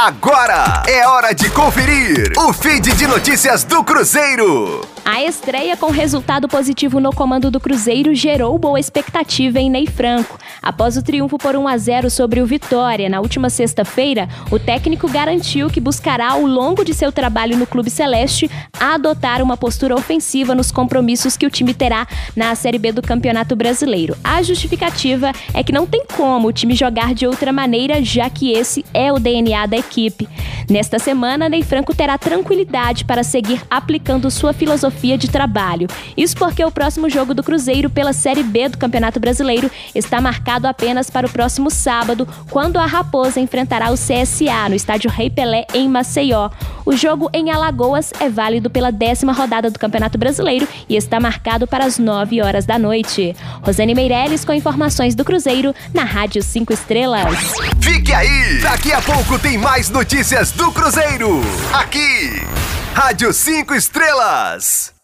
Agora é hora de conferir o feed de notícias do Cruzeiro. A estreia com resultado positivo no comando do Cruzeiro gerou boa expectativa em Ney Franco. Após o triunfo por 1 a 0 sobre o Vitória na última sexta-feira, o técnico garantiu que buscará ao longo de seu trabalho no Clube Celeste adotar uma postura ofensiva nos compromissos que o time terá na Série B do Campeonato Brasileiro. A justificativa é que não tem como o time jogar de outra maneira, já que esse é o DNA da equipe. Nesta semana, Ney Franco terá tranquilidade para seguir aplicando sua filosofia de trabalho. Isso porque o próximo jogo do Cruzeiro pela Série B do Campeonato Brasileiro está marcado apenas para o próximo sábado, quando a Raposa enfrentará o CSA no estádio Rei Pelé em Maceió. O jogo em Alagoas é válido pela décima rodada do Campeonato Brasileiro e está marcado para as 9 horas da noite. Rosane Meirelles com informações do Cruzeiro na Rádio 5 Estrelas. Fique aí! Daqui a pouco tem mais notícias do Cruzeiro. Aqui, Rádio 5 Estrelas.